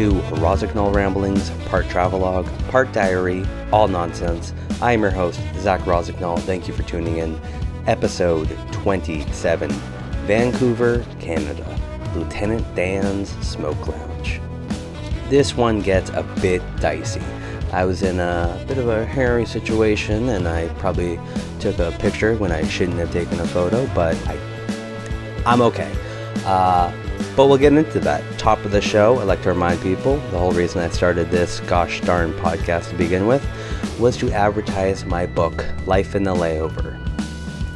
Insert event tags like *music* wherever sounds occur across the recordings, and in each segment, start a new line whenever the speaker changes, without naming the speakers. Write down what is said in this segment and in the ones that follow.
to Rosignol Ramblings, part travelogue, part diary, all nonsense. I am your host, Zach Rosignol. Thank you for tuning in. Episode 27 Vancouver, Canada. Lieutenant Dan's Smoke Lounge. This one gets a bit dicey. I was in a bit of a hairy situation and I probably took a picture when I shouldn't have taken a photo, but I, I'm okay. Uh, but we'll get into that. Top of the show, I'd like to remind people the whole reason I started this gosh darn podcast to begin with was to advertise my book, Life in the Layover.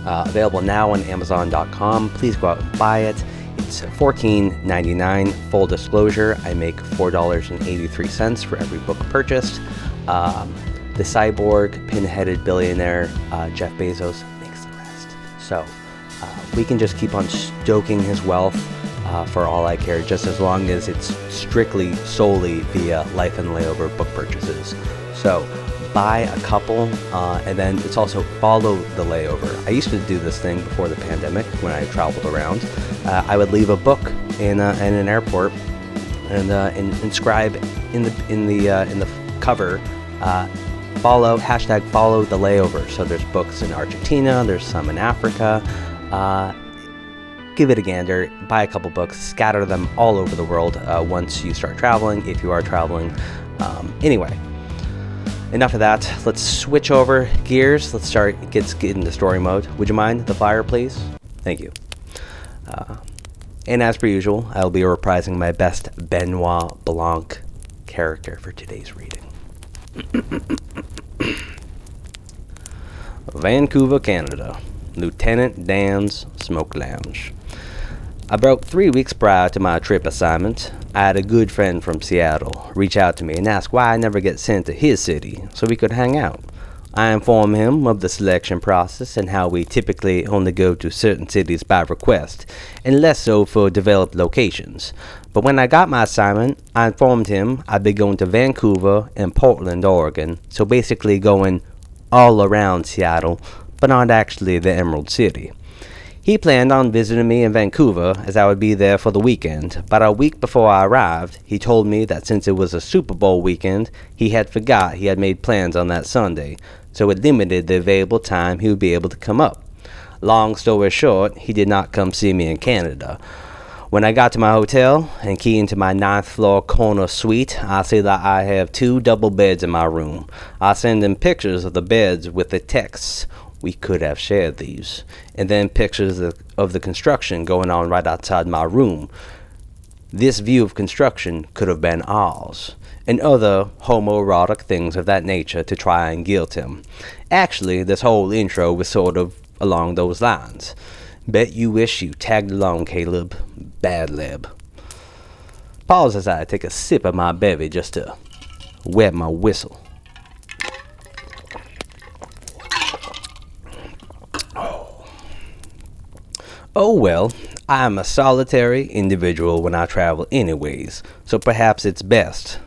Uh, available now on Amazon.com. Please go out and buy it. It's $14.99. Full disclosure, I make $4.83 for every book purchased. Um, the cyborg, pin-headed billionaire uh, Jeff Bezos makes the rest. So uh, we can just keep on stoking his wealth uh, for all I care, just as long as it's strictly solely via life and layover book purchases. So buy a couple, uh, and then it's also follow the layover. I used to do this thing before the pandemic when I traveled around. Uh, I would leave a book in, uh, in an airport and, uh, and inscribe in the in the uh, in the cover. Uh, follow hashtag follow the layover. So there's books in Argentina, there's some in Africa. Give it a gander, buy a couple books, scatter them all over the world once you start traveling, if you are traveling. Um, anyway, enough of that. Let's switch over gears. Let's start get, get into story mode. Would you mind the fire, please? Thank you. Uh, and as per usual, I'll be reprising my best Benoit Blanc character for today's reading. *coughs* Vancouver, Canada. Lieutenant Dan's Smoke Lounge. About three weeks prior to my trip assignment, I had a good friend from Seattle reach out to me and ask why I never get sent to his city so we could hang out. I inform him of the selection process and how we typically only go to certain cities by request, and less so for developed locations. But when I got my assignment, I informed him I'd be going to Vancouver and Portland, Oregon, so basically going all around Seattle, but not actually the Emerald City. He planned on visiting me in Vancouver as I would be there for the weekend, but a week before I arrived, he told me that since it was a Super Bowl weekend, he had forgot he had made plans on that Sunday, so it limited the available time he would be able to come up. Long story short, he did not come see me in Canada. When I got to my hotel and key into my ninth floor corner suite, I see that I have two double beds in my room. I send him pictures of the beds with the texts we could have shared these. And then pictures of, of the construction going on right outside my room. This view of construction could have been ours, and other homoerotic things of that nature to try and guilt him. Actually, this whole intro was sort of along those lines. Bet you wish you tagged along, Caleb. Bad lib. Pause as I take a sip of my bevy just to wet my whistle. Oh well, I'm a solitary individual when I travel, anyways, so perhaps it's best.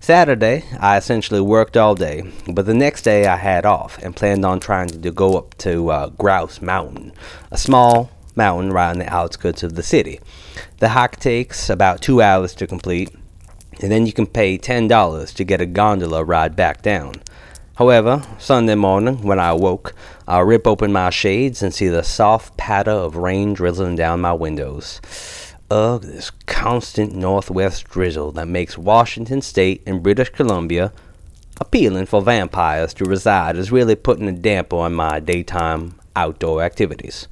Saturday, I essentially worked all day, but the next day I had off and planned on trying to go up to uh, Grouse Mountain, a small mountain right on the outskirts of the city. The hike takes about two hours to complete, and then you can pay $10 to get a gondola ride back down. However, Sunday morning, when I awoke, I rip open my shades and see the soft patter of rain drizzling down my windows. Ugh, this constant northwest drizzle that makes Washington State and British Columbia appealing for vampires to reside is really putting a damper on my daytime outdoor activities.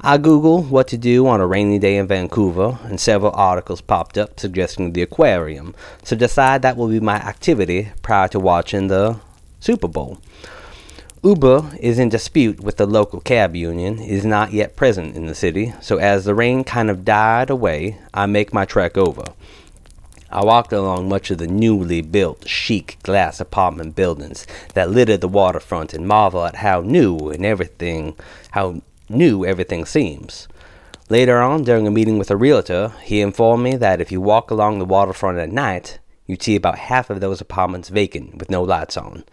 I Google what to do on a rainy day in Vancouver, and several articles popped up suggesting the aquarium, so decide that will be my activity prior to watching the Super Bowl. Uber is in dispute with the local cab union, is not yet present in the city, so as the rain kind of died away, I make my trek over. I walked along much of the newly built, chic glass apartment buildings that litter the waterfront and marvel at how new and everything, how new everything seems. Later on, during a meeting with a realtor, he informed me that if you walk along the waterfront at night, you'd see about half of those apartments vacant with no lights on.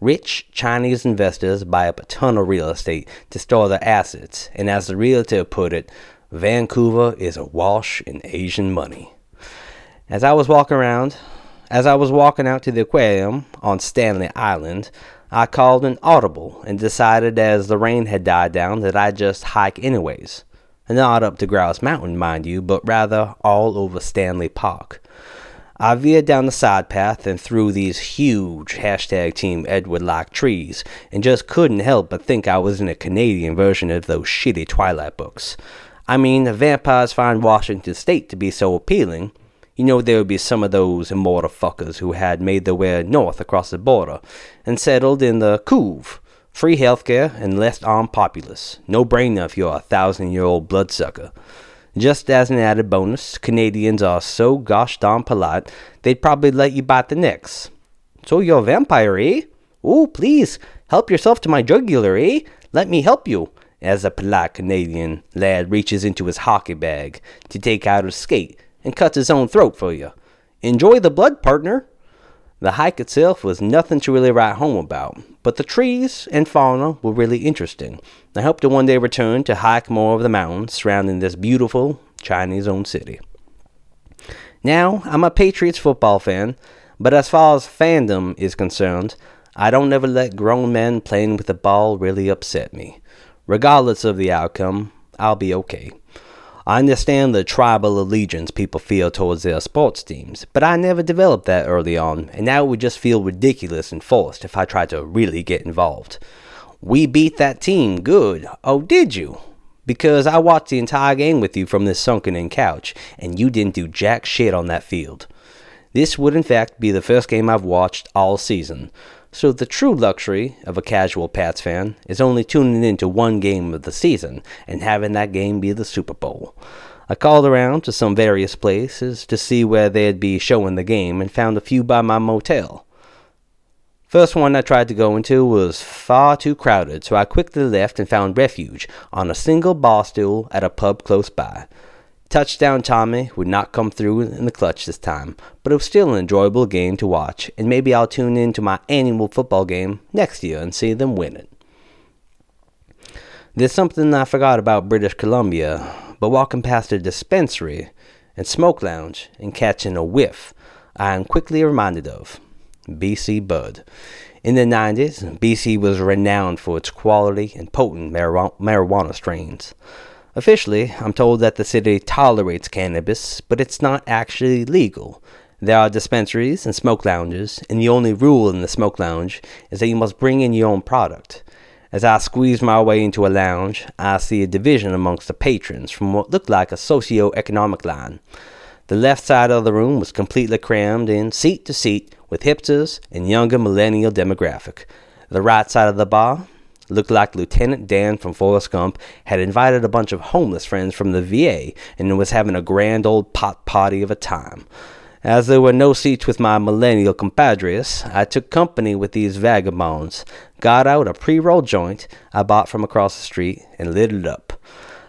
Rich Chinese investors buy up a ton of real estate to store their assets, and as the realtor put it, Vancouver is awash in Asian money. As I was walking around, as I was walking out to the aquarium on Stanley Island, I called an audible and decided as the rain had died down that I'd just hike anyways. Not up to Grouse Mountain, mind you, but rather all over Stanley Park. I veered down the side path and through these huge hashtag Team Edward like trees, and just couldn't help but think I was in a Canadian version of those shitty Twilight books. I mean, the vampires find Washington State to be so appealing, you know there would be some of those immortal fuckers who had made their way north across the border and settled in the Couv. Free healthcare and less armed populace. No brainer if you're a thousand year old bloodsucker. Just as an added bonus, Canadians are so gosh darn polite, they'd probably let you bite the necks. So you're a vampire, eh? Oh, please, help yourself to my jugular, eh? Let me help you. As a polite Canadian lad reaches into his hockey bag to take out a skate and cuts his own throat for you. Enjoy the blood, partner. The hike itself was nothing to really write home about, but the trees and fauna were really interesting. I hope to one day return to hike more of the mountains surrounding this beautiful Chinese owned city. Now, I'm a Patriots football fan, but as far as fandom is concerned, I don't ever let grown men playing with the ball really upset me. Regardless of the outcome, I'll be okay. I understand the tribal allegiance people feel towards their sports teams, but I never developed that early on, and now it would just feel ridiculous and forced if I tried to really get involved. We beat that team good. Oh, did you? Because I watched the entire game with you from this sunken in couch, and you didn't do jack shit on that field. This would in fact be the first game I've watched all season, so the true luxury of a casual Pats fan is only tuning into one game of the season and having that game be the Super Bowl. I called around to some various places to see where they'd be showing the game and found a few by my motel. First one I tried to go into was far too crowded, so I quickly left and found refuge on a single bar stool at a pub close by. Touchdown Tommy would not come through in the clutch this time, but it was still an enjoyable game to watch, and maybe I'll tune in to my annual football game next year and see them win it. There's something I forgot about British Columbia, but walking past a dispensary and smoke lounge and catching a whiff, I am quickly reminded of BC Bud. In the 90s, BC was renowned for its quality and potent marijuana strains. Officially, I'm told that the city tolerates cannabis, but it's not actually legal. There are dispensaries and smoke lounges, and the only rule in the smoke lounge is that you must bring in your own product. As I squeeze my way into a lounge, I see a division amongst the patrons from what looked like a socio-economic line. The left side of the room was completely crammed in, seat to seat, with hipsters and younger millennial demographic. The right side of the bar looked like Lieutenant Dan from Forrest Gump had invited a bunch of homeless friends from the VA and was having a grand old pot party of a time. As there were no seats with my millennial compadres, I took company with these vagabonds, got out a pre roll joint I bought from across the street, and lit it up.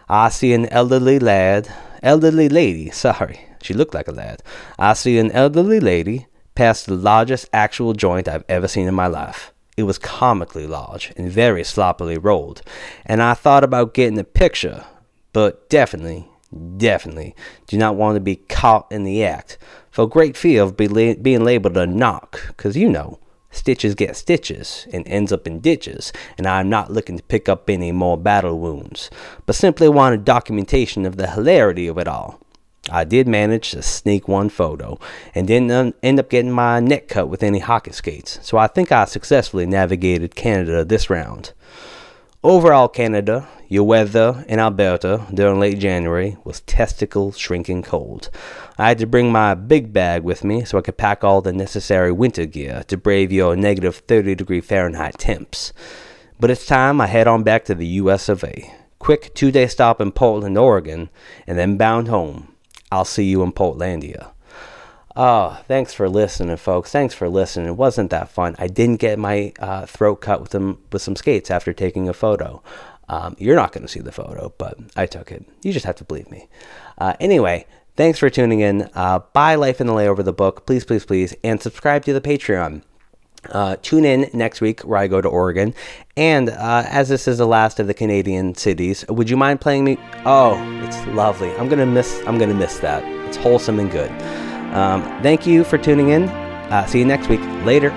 I see an elderly lad, elderly lady, sorry, she looked like a lad. I see an elderly lady pass the largest actual joint I've ever seen in my life. It was comically large and very sloppily rolled, and I thought about getting a picture, but definitely, definitely do not want to be caught in the act. For great fear of be la- being labeled a narc, because you know, stitches get stitches and ends up in ditches, and I'm not looking to pick up any more battle wounds, but simply wanted documentation of the hilarity of it all. I did manage to sneak one photo and didn't end up getting my neck cut with any hockey skates, so I think I successfully navigated Canada this round. Overall, Canada, your weather in Alberta during late January was testicle shrinking cold. I had to bring my big bag with me so I could pack all the necessary winter gear to brave your negative 30 degree Fahrenheit temps. But it's time I head on back to the US of A. Quick two day stop in Portland, Oregon, and then bound home I'll see you in Portlandia. Oh, thanks for listening, folks. Thanks for listening. It wasn't that fun. I didn't get my uh, throat cut with some with some skates after taking a photo. Um, you're not going to see the photo, but I took it. You just have to believe me. Uh, anyway, thanks for tuning in. Uh, buy Life in the Layover the book, please, please, please, and subscribe to the Patreon. Uh, tune in next week where I go to Oregon. And uh, as this is the last of the Canadian cities, would you mind playing me? Oh, it's lovely. I'm gonna miss. I'm gonna miss that. It's wholesome and good. Um, thank you for tuning in. Uh, see you next week. Later.